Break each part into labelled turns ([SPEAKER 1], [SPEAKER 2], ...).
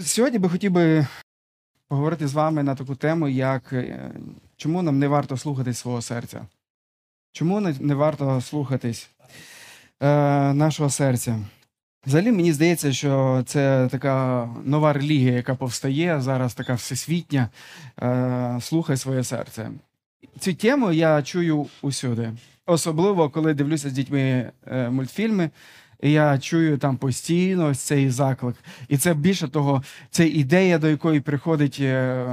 [SPEAKER 1] сьогодні би хотів би поговорити з вами на таку тему, як е, чому нам не варто слухатись свого серця? Чому не варто слухатись е, нашого серця? Взагалі, мені здається, що це така нова релігія, яка повстає зараз, така всесвітня. Е, слухай своє серце. Цю тему я чую усюди. Особливо, коли дивлюся з дітьми е, мультфільми, і я чую там постійно ось цей заклик. І це більше того, це ідея, до якої приходить е,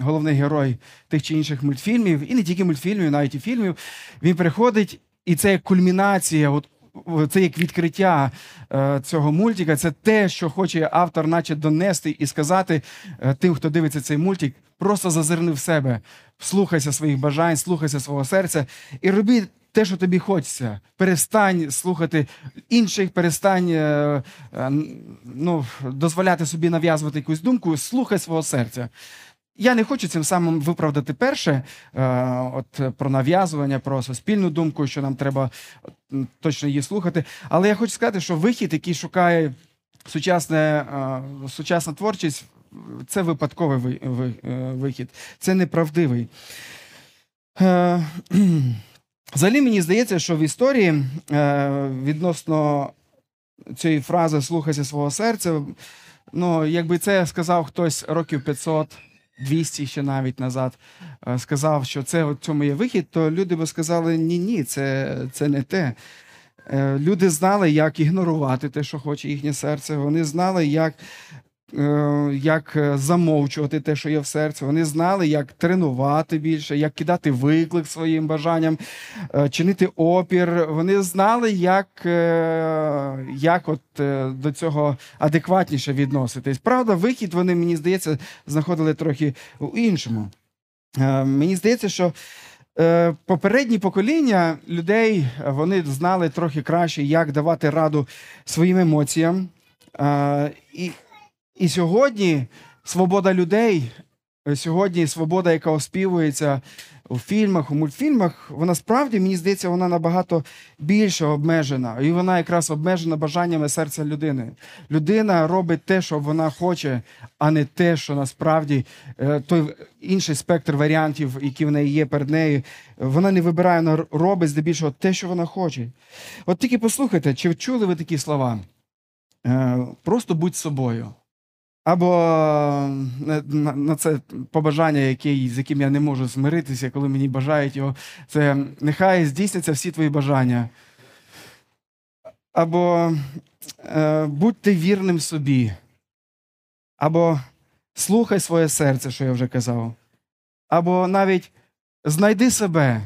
[SPEAKER 1] головний герой тих чи інших мультфільмів, і не тільки мультфільмів, навіть і фільмів. Він приходить, і це як кульмінація. От це як відкриття е, цього мультика. Це те, що хоче автор, наче донести і сказати е, тим, хто дивиться цей мультик, просто зазирни в себе, слухайся своїх бажань, слухайся свого серця і роби те, що тобі хочеться. Перестань слухати інших, перестань е, е, ну, дозволяти собі нав'язувати якусь думку, слухай свого серця. Я не хочу цим самим виправдати перше, е, от про нав'язування, про суспільну думку, що нам треба точно її слухати. Але я хочу сказати, що вихід, який шукає сучасне, сучасна творчість, це випадковий ви, ви, вихід, це неправдивий. Взагалі мені здається, що в історії е, відносно цієї фрази Слухайся свого серця, ну, якби це сказав хтось років 500, 200 ще навіть назад, е, сказав, що це в цьому є вихід, то люди би сказали, ні-ні, це, це не те. Е, люди знали, як ігнорувати те, що хоче їхнє серце. Вони знали, як як е, замовчувати те, що є в серці. Вони знали, як тренувати більше, як кидати виклик своїм бажанням, е, чинити опір. Вони знали, як як от до цього адекватніше відноситись. Правда, вихід вони, мені здається, знаходили трохи у іншому. Мені здається, що. Попередні покоління людей вони знали трохи краще, як давати раду своїм емоціям. І і сьогодні свобода людей, е, сьогодні свобода, яка оспівується у фільмах, у мультфільмах, вона справді, мені здається, вона набагато більше обмежена. І вона якраз обмежена бажаннями серця людини. Людина робить те, що вона хоче, а не те, що насправді е, той інший спектр варіантів, які в неї є перед нею, вона не вибирає, вона робить здебільшого те, що вона хоче. От тільки послухайте, чи чули ви такі слова? Е, просто будь собою. Або на, на це побажання, яке, з яким я не можу змиритися, коли мені бажають його, це нехай здійсняться всі твої бажання. Або е, будьте вірним собі. Або слухай своє серце, що я вже казав. Або навіть знайди себе.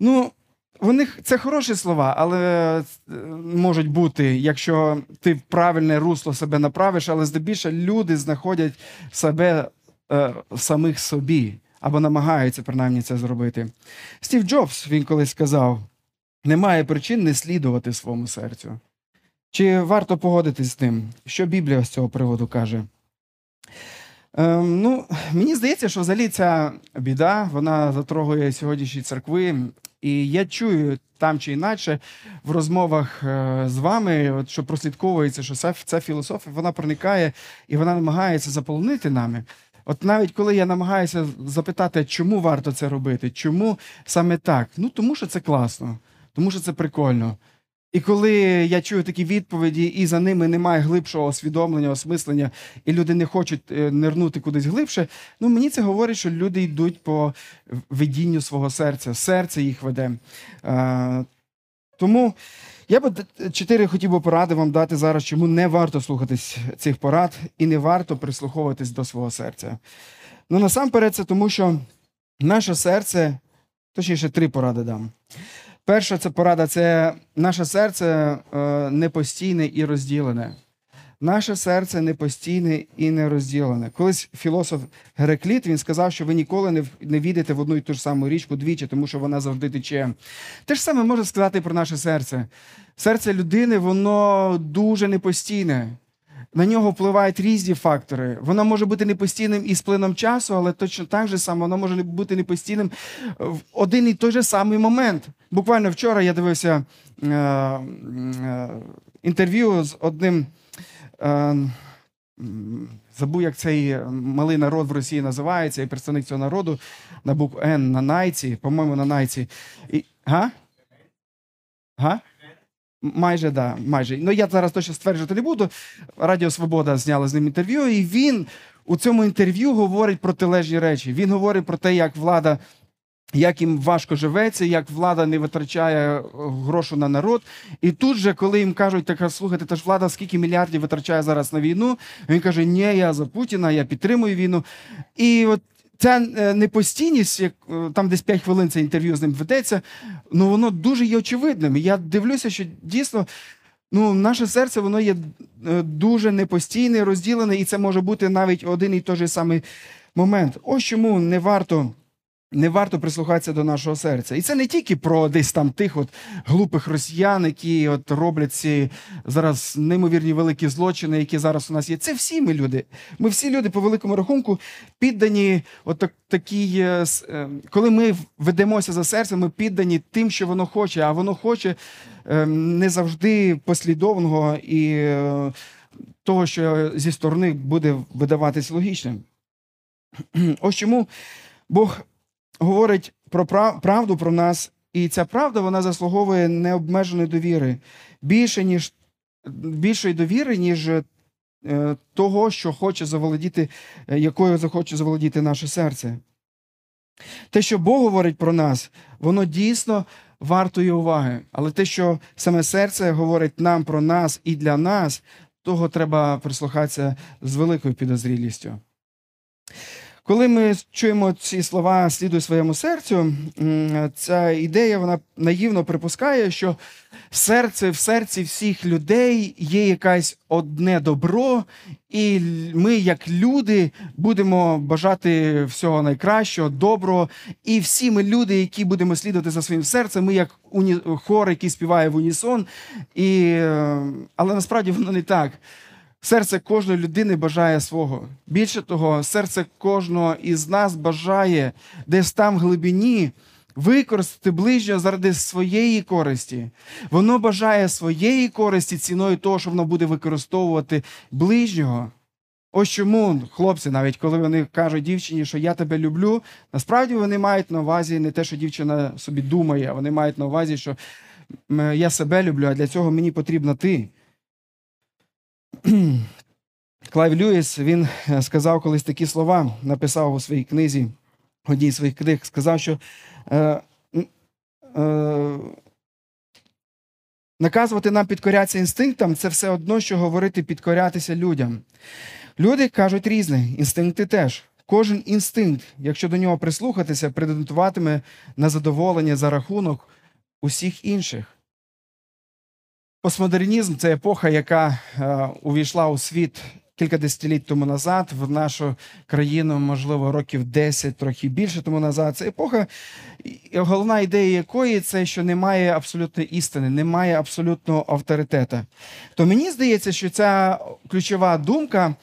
[SPEAKER 1] Ну, вони це хороші слова, але е, можуть бути, якщо ти в правильне русло себе направиш, але здебільшого люди знаходять себе е, самих собі або намагаються принаймні це зробити. Стів Джобс він колись сказав: немає причин не слідувати своєму серцю. Чи варто погодитись з тим, що Біблія з цього приводу каже? Ем, ну, Мені здається, що взагалі ця біда вона затрогує сьогоднішні церкви і я чую там чи інакше в розмовах е, з вами, от, що прослідковується, що ця, філософія вона проникає і вона намагається заполонити нами. От навіть коли я намагаюся запитати, чому варто це робити, чому саме так? Ну тому що це класно, тому що це прикольно. І коли я чую такі відповіді, і за ними немає глибшого освідомлення, осмислення, і люди не хочуть е, нирнути кудись глибше, ну мені це говорить, що люди йдуть по видінню свого серця, серце їх веде. А, Тому я би чотири хотів би поради вам дати зараз, чому не варто слухатись цих порад і не варто прислуховуватись до свого серця. Ну насамперед, це тому що наше серце, точніше, три поради дам. Перша це порада це наше серце е, непостійне і розділене. Наше серце непостійне і не розділене. Колись філософ Герекліт він сказав, що ви ніколи не не війдете в одну і ту ж саму річку двічі, тому що вона завжди тече. Те ж саме можна сказати про наше серце. Серце людини, воно дуже непостійне на нього впливають різні фактори. Воно може бути непостійним і з плином часу, але точно так же само воно може бути непостійним в один і той же самий момент. Буквально вчора я дивився е, е, інтерв'ю з одним. Е, забув, як цей малий народ в Росії називається, і представник цього народу на букву Н на Найці, по-моєму, на Найці. І, га? Га? Майже, да, майже. Ну я зараз точно стверджувати не буду. Радіо Свобода зняла з ним інтерв'ю, і він у цьому інтерв'ю говорить протилежні речі. Він говорить про те, як влада. Як їм важко живеться, як влада не витрачає грошу на народ. І тут же, коли їм кажуть, так слухайте, та ж влада скільки мільярдів витрачає зараз на війну, він каже: Ні, я за Путіна, я підтримую війну. І от ця е, непостійність, як е, там десь 5 хвилин це інтерв'ю з ним ведеться, ну воно дуже є очевидним. Я дивлюся, що дійсно ну, наше серце воно є е, дуже непостійне, розділене, і це може бути навіть один і той же самий момент. Ось чому не варто. Не варто прислухатися до нашого серця. І це не тільки про десь там тих от глупих росіян, які от роблять ці зараз неймовірні великі злочини, які зараз у нас є. Це всі ми люди. Ми всі люди, по великому рахунку, піддані, от так, такій, е, е, коли ми ведемося за серцем, ми піддані тим, що воно хоче, а воно хоче е, не завжди послідовного і того, що зі сторони буде видаватись логічним. Ось чому Бог говорить про прав- правду про нас, і ця правда вона заслуговує необмеженої довіри, більше, ніж, більшої довіри, ніж е, того, що хоче заволодіти, е, якою захоче заволодіти наше серце. Те, що Бог говорить про нас, воно дійсно вартує уваги. Але те, що саме серце говорить нам про нас і для нас, того треба прислухатися з великою підозрілістю. Коли ми чуємо ці слова слідуй своєму серцю, ця ідея вона наївно припускає, що серце в серці всіх людей є якесь одне добро, і ми, як люди, будемо бажати всього найкращого, доброго. І всі ми люди, які будемо слідувати за своїм серцем, ми як уні... хор, який співає в унісон. І... е, Але насправді воно не так. Серце кожної людини бажає свого. Більше того, серце кожного із нас бажає десь там в глибині використати ближнього заради своєї користі. Воно бажає своєї користі ціною того, що воно буде використовувати ближнього. Ось чому хлопці, навіть коли вони кажуть дівчині, що я тебе люблю, насправді вони мають на увазі не те, що дівчина собі думає, а вони мають на увазі, що я себе люблю, а для цього мені потрібна ти. Клайв Льюіс він е, сказав колись такі слова, написав у своїй книзі, одній з своїх книг, сказав, що е, е, наказувати нам підкорятися інстинктам це все одно, що говорити підкорятися людям. Люди кажуть різне, інстинкти теж. Кожен інстинкт, якщо до нього прислухатися, претендуватиме на задоволення за рахунок усіх інших. Постмодернізм це епоха, яка е, увійшла у світ кілька десятиліть тому назад, в нашу країну, можливо, років 10, трохи більше тому назад. Це епоха, головна ідея якої це, що немає абсолютної істини, немає абсолютного авторитета. То мені здається, що ця ключова думка.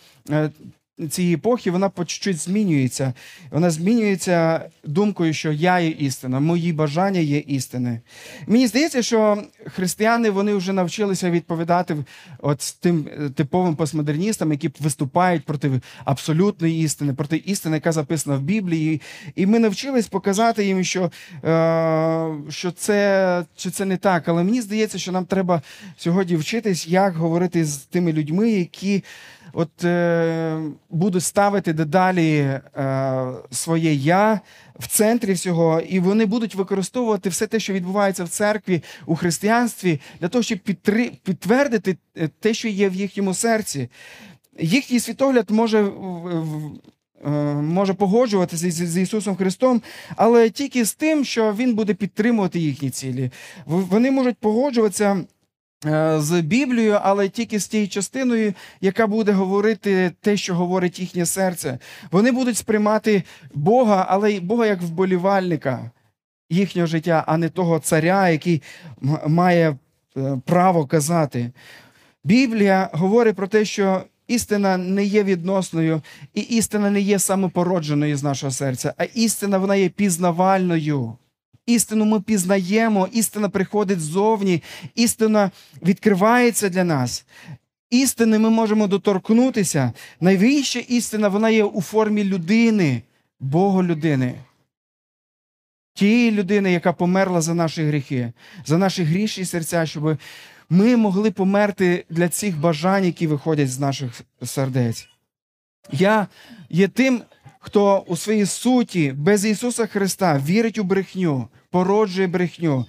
[SPEAKER 1] Цієї епохи вона по чуть-чуть змінюється. Вона змінюється думкою, що я є істина, мої бажання є істини. Мені здається, що християни вони вже навчилися відповідати от тим е, типовим постмодерністам, які виступають проти абсолютної істини, проти істини, яка записана в Біблії. І ми навчились показати їм, що, е, що, це, що це не так. Але мені здається, що нам треба сьогодні вчитись, як говорити з тими людьми, які от е, будуть ставити дедалі е, своє я в центрі всього, і вони будуть використовувати все те, що відбувається в церкві у християнстві, для того, щоб підтри, підтвердити е, те, що є в їхньому серці. Їхній світогляд може. е, Може погоджуватися з, Ісусом Христом, але тільки з тим, що Він буде підтримувати їхні цілі. Вони можуть погоджуватися з Біблією, але тільки з тією частиною, яка буде говорити те, що говорить їхнє серце. Вони будуть сприймати Бога, але й Бога як вболівальника їхнього життя, а не того царя, який має е, право казати. Біблія говорить про те, що істина не є відносною, і істина не є самопородженою з нашого серця, а істина вона є пізнавальною. Істину ми пізнаємо, істина приходить ззовні, істина відкривається для нас. істини ми можемо доторкнутися. Найвища істина вона є у формі людини, Боголюдини. Тієї людини, яка померла за наші гріхи, за наші грішні серця, щоб ми могли померти для цих бажань, які виходять з наших сердець. Я є тим, хто у своїй суті без Ісуса Христа вірить у брехню, породжує брехню.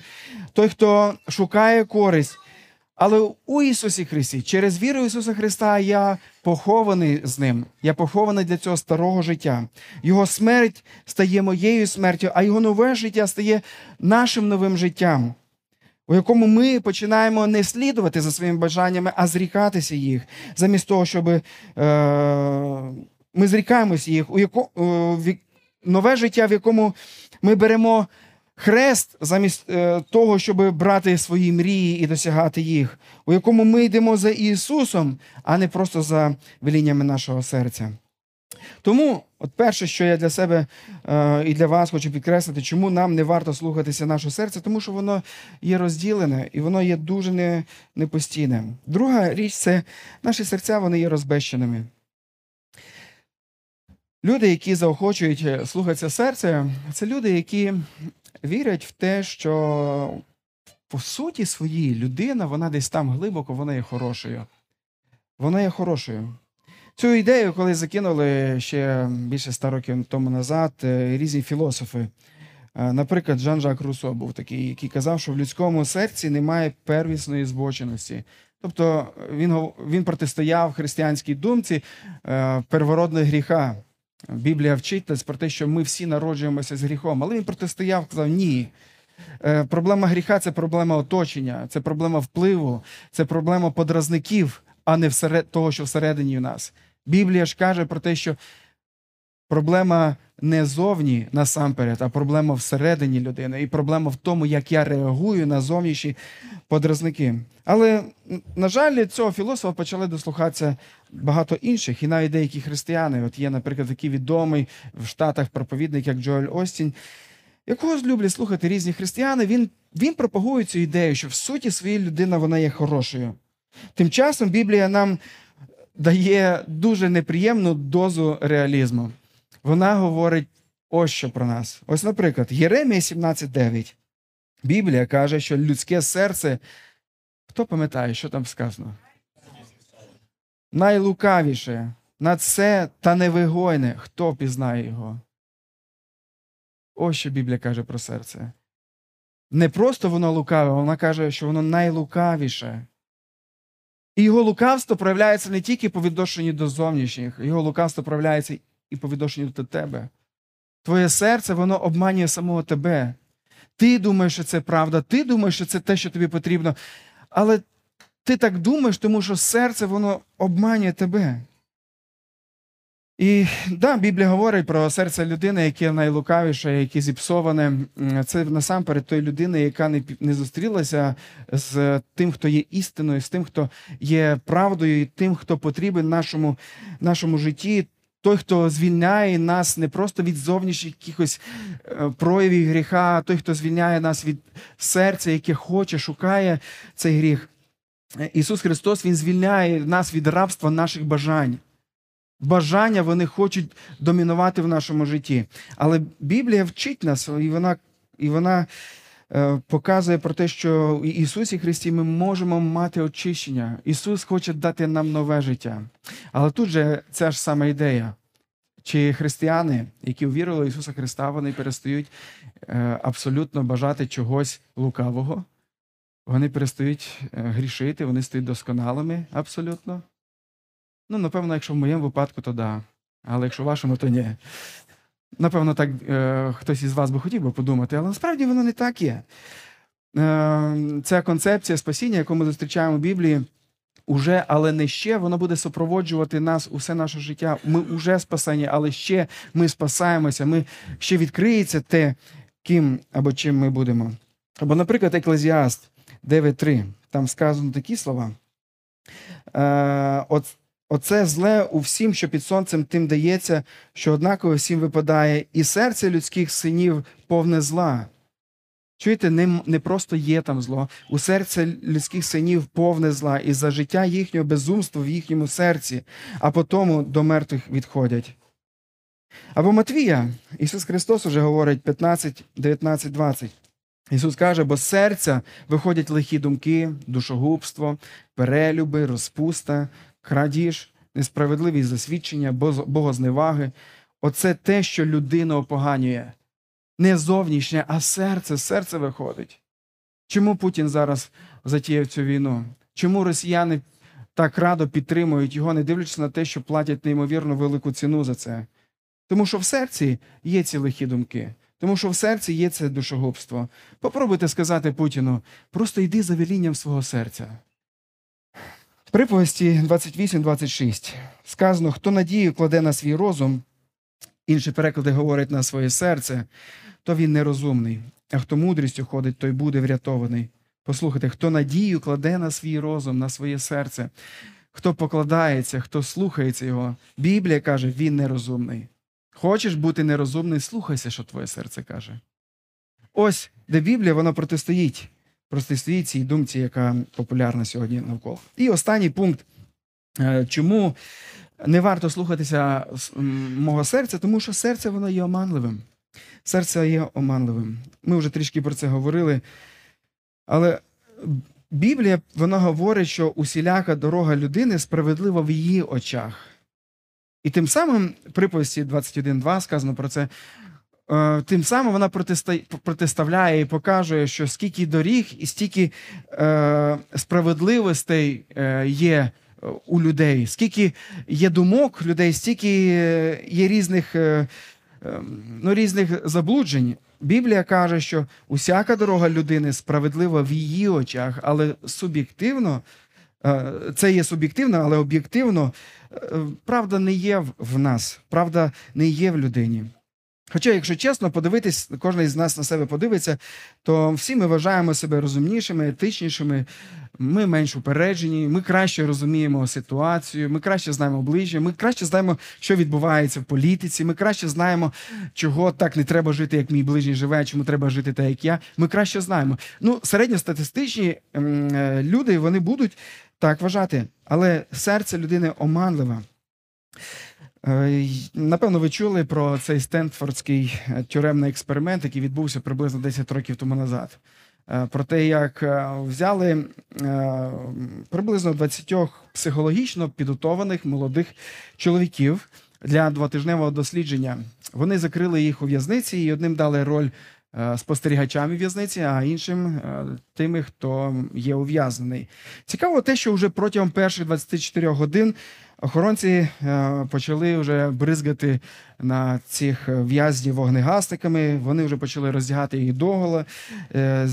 [SPEAKER 1] Той, хто шукає користь. Але у Ісусі Христі, через віру Ісуса Христа, я похований з Ним. Я похований для цього старого життя. Його смерть стає моєю смертю, а його нове життя стає нашим новим життям, у якому ми починаємо не слідувати за своїми бажаннями, а зрікатися їх, замість того, щоб е- ми зрікаємося їх, у яко, е, нове життя, в якому ми беремо хрест замість е, того, щоб брати свої мрії і досягати їх, у якому ми йдемо за Ісусом, а не просто за веліннями нашого серця. Тому, от перше, що я для себе е, і для вас хочу підкреслити, чому нам не варто слухатися нашого серця, тому що воно є розділене і воно є дуже не, непостійне. Друга річ це наші серця вони є розбещеними. Люди, які заохочують е, слухатися серця, це люди, які вірять в те, що по суті своїй людина, вона десь там глибоко, вона є хорошою. Вона є хорошою. Цю ідею, коли закинули ще більше ста років тому назад, е, різні філософи. Е, Наприклад, Жан-Жак Руссо був такий, який казав, що в людському серці немає первісної збоченості. Тобто він, гов- він протистояв християнській думці е, первородного гріха. Біблія вчить нас про те, що ми всі народжуємося з гріхом. Але він протистояв, казав, ні. Е, Проблема гріха це проблема оточення, це проблема впливу, це проблема подразників, а не всеред, того, що всередині в нас. Біблія ж каже про те, що проблема не зовні насамперед, а проблема всередині людини. І проблема в тому, як я реагую на зовнішні подразники. Але, на жаль, цього філософа почали дослухатися багато інших, і навіть деякі християни. От є, наприклад, такий відомий в Штатах проповідник, як Джоель Остін, якого люблять слухати різні християни. Він, він пропагує цю ідею, що в суті своїй людина вона є хорошою. Тим часом Біблія нам дає дуже неприємну дозу реалізму. Вона говорить ось що про нас. Ось, наприклад, Єремія 17.9. Біблія каже, що людське серце. Хто пам'ятає, що там сказано? Найлукавіше, на це та невигойне, хто пізнає його? Ось що Біблія каже про серце. Не просто воно лукаве, вона каже, що воно найлукавіше. І його лукавство проявляється не тільки по відношенню до зовнішніх, його лукавство проявляється і по відношенню до тебе. Твоє серце, воно обманює самого тебе. Ти думаєш, що це правда, ти думаєш, що це те, що тобі потрібно. Але ти так думаєш, тому що серце воно обманює тебе. І да, Біблія говорить про серце людини, яке найлукавіше, яке зіпсоване. Це насамперед той людини, яка не, не зустрілася з тим, хто є істиною, з тим, хто є правдою, і тим, хто потрібен нашому, нашому житті. Той, хто звільняє нас не просто від зовнішніх якихось е, проявів гріха, той, хто звільняє нас від серця, яке хоче, шукає цей гріх. Е, Ісус Христос Він звільняє нас від рабства наших бажань. Бажання вони хочуть домінувати в нашому житті. Але Біблія вчить нас, і вона, і вона е, показує про те, що в Ісусі Христі ми можемо мати очищення. Ісус хоче дати нам нове життя. Але тут же ця ж сама ідея. Чи християни, які увірили в Ісуса Христа, вони перестають е, абсолютно бажати чогось лукавого, вони перестають е, грішити, вони стають досконалими абсолютно. Ну, напевно, якщо в моєму випадку, то да. Але якщо в вашому, то ні. Напевно, так е, хтось із вас би хотів би подумати, але насправді воно не так є. Е, ця концепція спасіння, яку ми зустрічаємо в Біблії, уже, але не ще, воно буде супроводжувати нас усе наше життя. Ми вже спасені, але ще ми спасаємося, ми ще відкриється те, ким або чим ми будемо. Або, наприклад, Еклезіаст 9.3. Там сказано такі слова. Е, от, Оце зле у всім, що під сонцем тим дається, що однаково всім випадає, і серце людських синів повне зла. Чуєте, не, не просто є там зло. У серці людських синів повне зла, і за життя їхнього безумства в їхньому серці, а потому до мертвих відходять. Або Матвія, Ісус Христос уже говорить 15, 19, 20. Ісус каже, бо з серця виходять лихі думки, душогубство, перелюби, розпуста, крадіж, несправедливість засвідчення, богозневаги. Оце те, що людину опоганює. Не зовнішнє, а серце, серце виходить. Чому Путін зараз затіяв цю війну? Чому росіяни так радо підтримують його, не дивлячись на те, що платять неймовірно велику ціну за це? Тому що в серці є ці лихі думки, тому що в серці є це душогубство. Попробуйте сказати Путіну, просто йди за велінням свого серця. В приповісті 28-26 сказано, хто надію кладе на свій розум, інші переклади говорять на своє серце, то він нерозумний, а хто мудрістю ходить, той буде врятований. Послухайте, хто надію кладе на свій розум, на своє серце, хто покладається, хто слухається його. Біблія каже, він нерозумний. Хочеш бути нерозумний, слухайся, що твоє серце каже. Ось де Біблія, вона протистоїть, протистоїть цій думці, яка популярна сьогодні навколо. І останній пункт, Е, чому не варто слухатися мого серця, тому що серце воно є оманливим. Серце є оманливим. Ми вже трішки про це говорили. Але Біблія вона говорить, що усіляка дорога людини справедлива в її очах. І тим самим в приповісті 21.2 сказано про це. Е, Тим самим вона протиста- протиставляє і показує, що скільки доріг і стільки е, справедливостей е, є у людей, скільки є думок людей, стільки є різних, е, е, ну, різних заблуджень. Біблія каже, що усяка дорога людини справедлива в її очах, але суб'єктивно, це є суб'єктивно, але об'єктивно, правда не є в нас, правда не є в людині. Хоча, якщо чесно, подивитись, кожен із нас на себе подивиться, то всі ми вважаємо себе розумнішими, етичнішими, ми менш упереджені, ми краще розуміємо ситуацію, ми краще знаємо обличчя, ми краще знаємо, що відбувається в політиці, ми краще знаємо, чого так не треба жити, як мій ближній живе, чому треба жити так, як я. Ми краще знаємо. Ну, середньостатистичні ем, е, люди вони будуть так вважати, але серце людини оманливе. Е, Напевно, ви чули про цей Стенфордський е, тюремний експеримент, який відбувся приблизно 10 років тому назад. Е, Про те, як взяли приблизно 20 психологічно підготованих молодих чоловіків для двотижневого дослідження. Вони закрили їх у в'язниці і одним дали роль спостерігачами в'язниці, а іншим е, тими, хто є ув'язнений. Цікаво те, що вже протягом перших 24 годин охоронці е, почали вже бризгати на цих в'язнів вогнегасниками. Вони вже почали роздягати їх догола, е, е,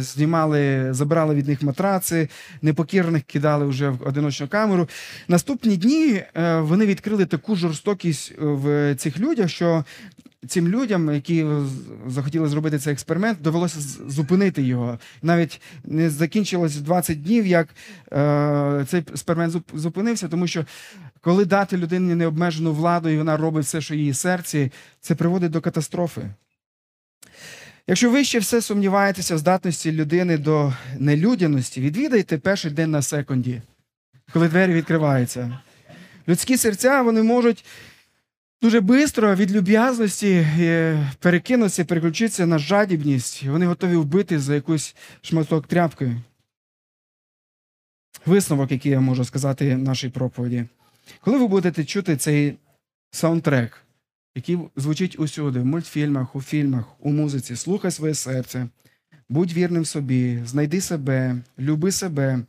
[SPEAKER 1] знімали, забирали від них матраци, непокірних кидали вже в одиночну камеру. Наступні дні е, вони відкрили таку жорстокість в цих людях, що цим людям, які захотіли зробити цей експеримент, довелося зупинити його. Навіть не закінчилось 20 днів, як е, цей експеримент зупинився, тому що коли дати людині необмежену владу, і вона робить все, що її серці, це приводить до катастрофи. Якщо ви ще все сумніваєтеся в здатності людини до нелюдяності, відвідайте перший день на секунді, коли двері відкриваються. Людські серця вони можуть дуже швидко від люб'язності е, перекинутися, переключитися на жадібність. Вони готові вбити за якусь шматок тряпки. Висновок, який я можу сказати в нашій проповіді. Коли ви будете чути цей саундтрек, який звучить усюди, в мультфільмах, у фільмах, у музиці, слухай своє серце, будь вірним собі, знайди себе, люби себе,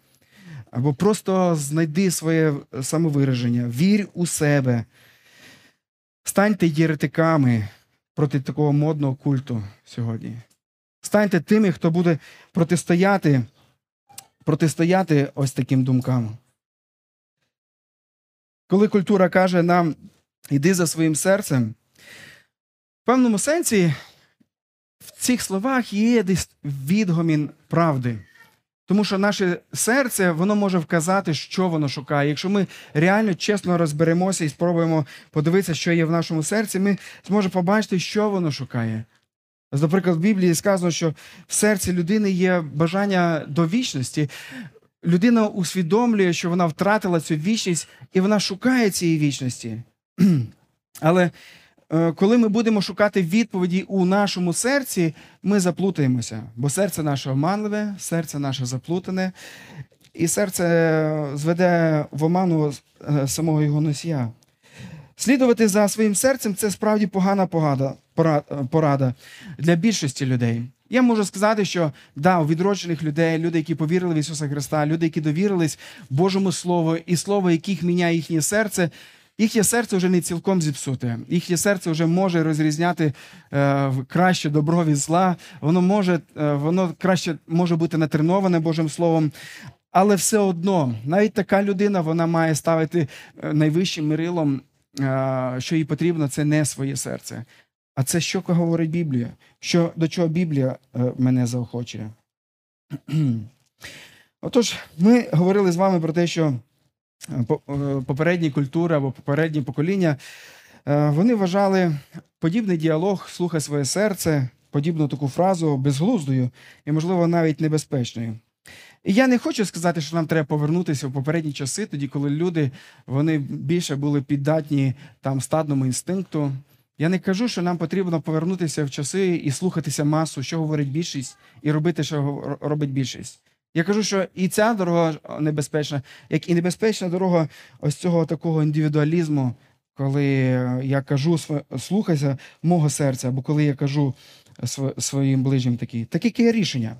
[SPEAKER 1] або просто знайди своє самовираження, вір у себе. Станьте єретиками проти такого модного культу сьогодні. Станьте тими, хто буде протистояти, протистояти ось таким думкам. Коли культура каже нам іди за своїм серцем, в певному сенсі в цих словах є десь відгомін правди. Тому що наше серце воно може вказати, що воно шукає. Якщо ми реально чесно розберемося і спробуємо подивитися, що є в нашому серці, ми зможемо побачити, що воно шукає. Наприклад, в Біблії сказано, що в серці людини є бажання до вічності. Людина усвідомлює, що вона втратила цю вічність, і вона шукає цієї вічності. Але коли ми будемо шукати відповіді у нашому серці, ми заплутаємося, бо серце наше оманливе, серце наше заплутане, і серце е, зведе в оману е, самого його носія. Слідувати за своїм серцем це справді погана е, порада для більшості людей. Я можу сказати, що да, у відроджених людей, люди, які повірили в Ісуса Христа, люди, які довірились Божому Слову, і слово, яких міняє їхнє серце, їхнє серце вже не цілком зіпсуте. Їхнє серце вже може розрізняти е, краще добро від зла. Воно може, е, воно краще може бути натреноване Божим Словом. Але все одно, навіть така людина вона має ставити е, найвищим мирилом, е, що їй потрібно, це не своє серце. А це що говорить Біблія? Що, до чого Біблія е, мене заохочує? Отож, ми говорили з вами про те, що попередні культури або попередні покоління е, вони вважали подібний діалог слухай своє серце, подібну таку фразу безглуздою і, можливо, навіть небезпечною. І я не хочу сказати, що нам треба повернутися в попередні часи, тоді, коли люди вони більше були піддатні там стадному інстинкту. Я не кажу, що нам потрібно повернутися в часи і слухатися масу, що говорить більшість, і робити, що робить більшість. Я кажу, що і ця дорога небезпечна, як і небезпечна дорога ось цього такого індивідуалізму, коли я кажу слухайся мого серця, або коли я кажу своїм ближнім такі. Таке є рішення.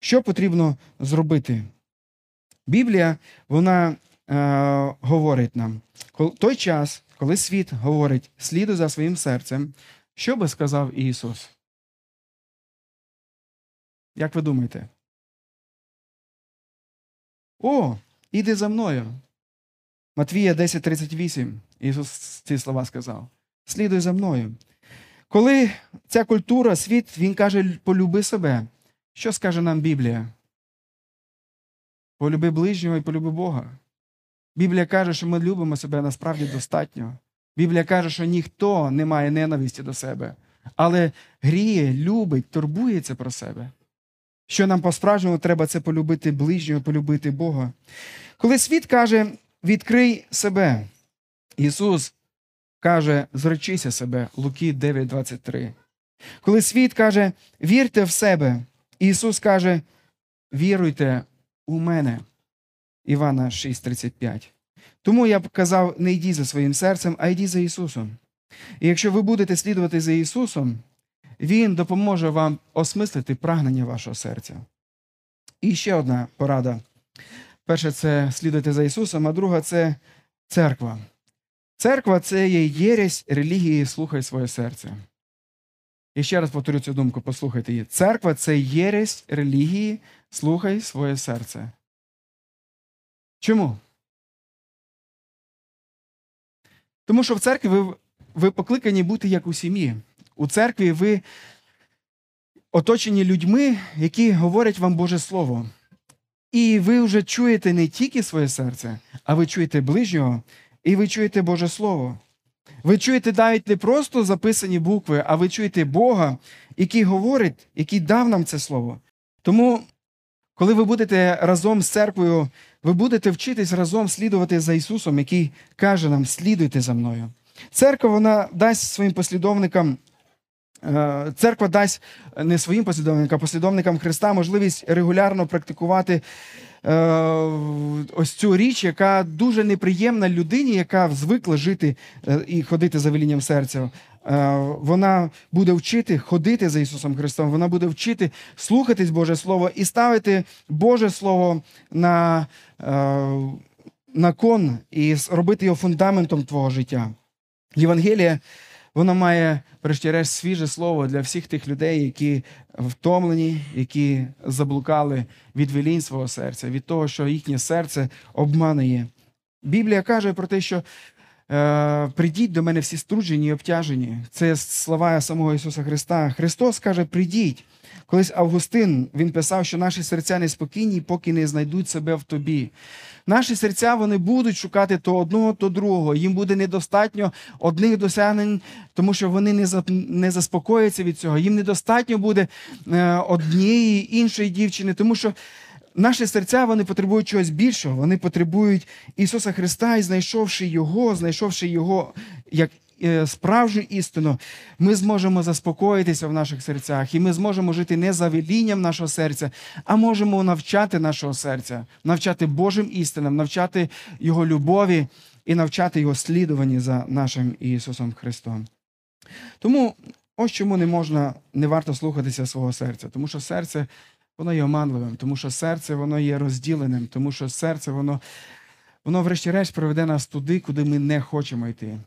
[SPEAKER 1] Що потрібно зробити? Біблія, вона е, говорить нам, той час, коли світ говорить сліду за своїм серцем, що би сказав Ісус? Як ви думаєте? О, іди за мною. Матвія 10:38. Ісус ці слова сказав: Слідуй за мною. Коли ця культура, світ, він каже, полюби себе. Що скаже нам Біблія? Полюби ближнього і полюби Бога. Біблія каже, що ми любимо себе насправді достатньо. Біблія каже, що ніхто не має ненависті до себе, але гріє, любить, турбується про себе. Що нам по-справжньому треба це полюбити ближнього, полюбити Бога. Коли світ каже, відкрий себе, Ісус каже, зречися себе, Луки 9:23. Коли світ каже, вірте в себе, Ісус каже, віруйте у мене. Івана 6:35. Тому я б казав, не йдіть за своїм серцем, а йдіть за Ісусом. І якщо ви будете слідувати за Ісусом, Він допоможе вам осмислити прагнення вашого серця. І ще одна порада. Перше, це слідуйте за Ісусом, а друга це церква. Церква це є єресь релігії, слухай своє серце. І ще раз повторю цю думку, послухайте її. Церква це єресь релігії, слухай своє серце. Чому? Тому що в церкві ви, ви покликані бути як у сім'ї. У церкві ви оточені людьми, які говорять вам Боже Слово. І ви вже чуєте не тільки своє серце, а ви чуєте ближнього, і ви чуєте Боже Слово. Ви чуєте навіть не просто записані букви, а ви чуєте Бога, який говорить, який дав нам це слово. Тому, коли ви будете разом з церквою, ви будете вчитись разом слідувати за Ісусом, який каже нам: слідуйте за мною. Церква вона дасть своїм послідовникам. Е, Церква дасть не своїм послідовникам, а послідовникам Христа можливість регулярно практикувати е, ось цю річ, яка дуже неприємна людині, яка звикла жити е, і ходити за велінням серця. Е, Вона буде вчити ходити за Ісусом Христом, вона буде вчити слухатись Боже Слово і ставити Боже Слово на, е, на кон і робити його фундаментом твого життя. Євангелія, вона має, врешті-решт, свіже слово для всіх тих людей, які втомлені, які заблукали від велінь свого серця, від того, що їхнє серце обманує. Біблія каже про те, що е, прийдіть до мене всі струджені і обтяжені. Це слова самого Ісуса Христа. Христос каже: прийдіть. Колись Августин він писав, що наші серця неспокійні, поки не знайдуть себе в тобі. Наші серця вони будуть шукати то одного, то другого. Їм буде недостатньо одних досягнень, тому що вони не за- не заспокояться від цього. Їм недостатньо буде е, однієї іншої дівчини, тому що наші серця вони потребують чогось більшого. Вони потребують Ісуса Христа, і знайшовши Його, знайшовши Його як справжню істину, ми зможемо заспокоїтися в наших серцях, і ми зможемо жити не за велінням нашого серця, а можемо навчати нашого серця, навчати Божим істинам, навчати Його любові і навчати Його слідуванні за нашим Ісусом Христом. Тому ось чому не можна, не варто слухатися свого серця, тому що серце воно є оманливим, тому що серце воно є розділеним, тому що серце воно, воно врешті-решт приведе нас туди, куди ми не хочемо йти.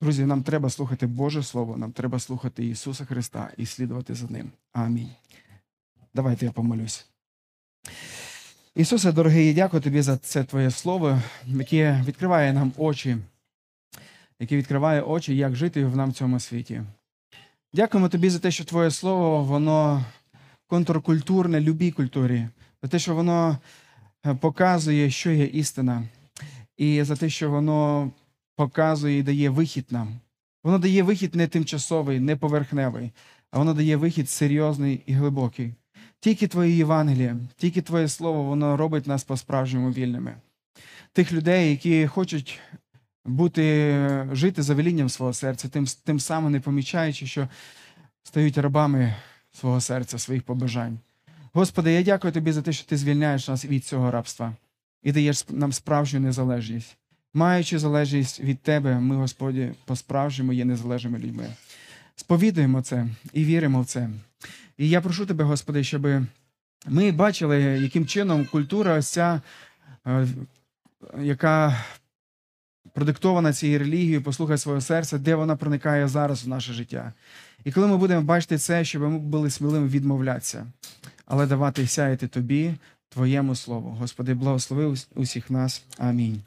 [SPEAKER 1] Друзі, нам треба слухати Боже Слово, нам треба слухати Ісуса Христа і слідувати за Ним. Амінь. Давайте я помолюсь. Ісусе, дорогий, я дякую тобі за це Твоє Слово, яке відкриває нам очі, яке відкриває очі, як жити в нам цьому світі. Дякуємо тобі за те, що Твоє Слово, воно контркультурне любій культурі, за те, що воно е, показує, що є істина, і за те, що воно показує і дає вихід нам. Воно дає вихід не тимчасовий, не поверхневий, а воно дає вихід серйозний і глибокий. Тільки Твоє Євангеліє, тільки Твоє Слово, воно робить нас по-справжньому вільними. Тих людей, які хочуть бути, жити за велінням свого серця, тим, тим самим не помічаючи, що стають рабами свого серця, своїх побажань. Господи, я дякую Тобі за те, що Ти звільняєш нас від цього рабства і даєш нам справжню незалежність. Маючи залежність від Тебе, ми, Господі, по-справжньому є незалежними людьми. Сповідуємо це і віримо в це. І я прошу Тебе, Господи, щоб ми бачили, яким чином культура ось ця, е, яка продиктована цією релігією, послухай своє серце, де вона проникає зараз в наше життя. І коли ми будемо бачити це, щоб ми були сміливими відмовлятися, але давати сяяти тобі, Твоєму слову. Господи, благослови усіх нас. Амінь.